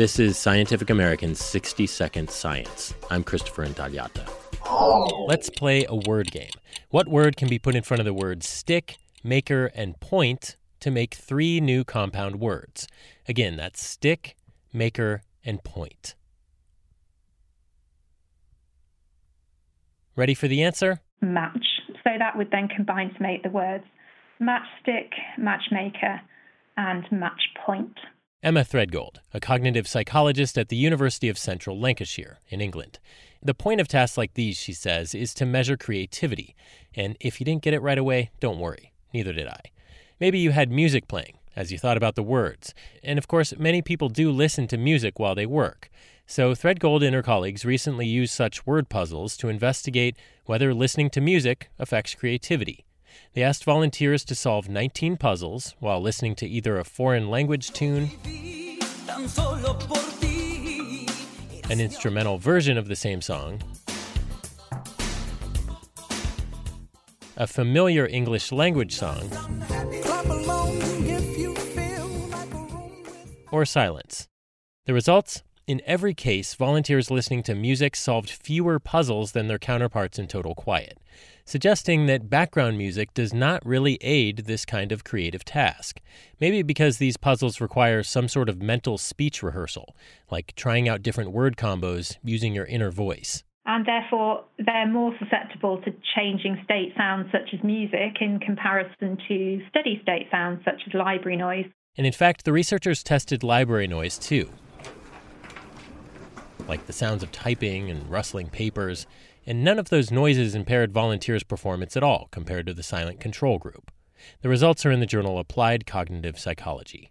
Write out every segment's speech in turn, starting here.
This is Scientific American's 60 Second Science. I'm Christopher Intagliata. Let's play a word game. What word can be put in front of the words stick, maker, and point to make three new compound words? Again, that's stick, maker, and point. Ready for the answer? Match. So that would then combine to make the words matchstick, matchmaker, and match point. Emma Threadgold, a cognitive psychologist at the University of Central Lancashire in England. The point of tasks like these, she says, is to measure creativity. And if you didn't get it right away, don't worry. Neither did I. Maybe you had music playing as you thought about the words. And of course, many people do listen to music while they work. So Threadgold and her colleagues recently used such word puzzles to investigate whether listening to music affects creativity. They asked volunteers to solve 19 puzzles while listening to either a foreign language tune, an instrumental version of the same song, a familiar English language song, or silence. The results? In every case, volunteers listening to music solved fewer puzzles than their counterparts in total quiet, suggesting that background music does not really aid this kind of creative task. Maybe because these puzzles require some sort of mental speech rehearsal, like trying out different word combos using your inner voice. And therefore, they're more susceptible to changing state sounds such as music in comparison to steady state sounds such as library noise. And in fact, the researchers tested library noise too like the sounds of typing and rustling papers, and none of those noises impaired volunteers' performance at all compared to the silent control group. The results are in the journal Applied Cognitive Psychology.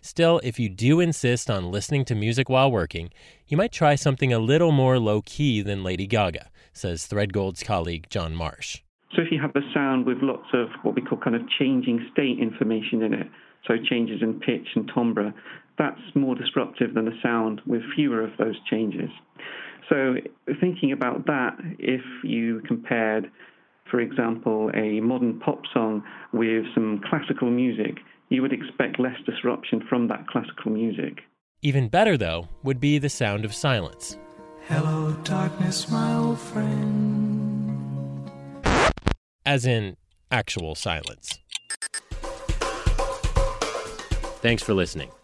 Still, if you do insist on listening to music while working, you might try something a little more low key than Lady Gaga, says Threadgold's colleague John Marsh. So, if you have a sound with lots of what we call kind of changing state information in it, so changes in pitch and timbre, that's more disruptive than a sound with fewer of those changes. So, thinking about that, if you compared, for example, a modern pop song with some classical music, you would expect less disruption from that classical music. Even better, though, would be the sound of silence. Hello, darkness, my old friend. As in actual silence. Thanks for listening.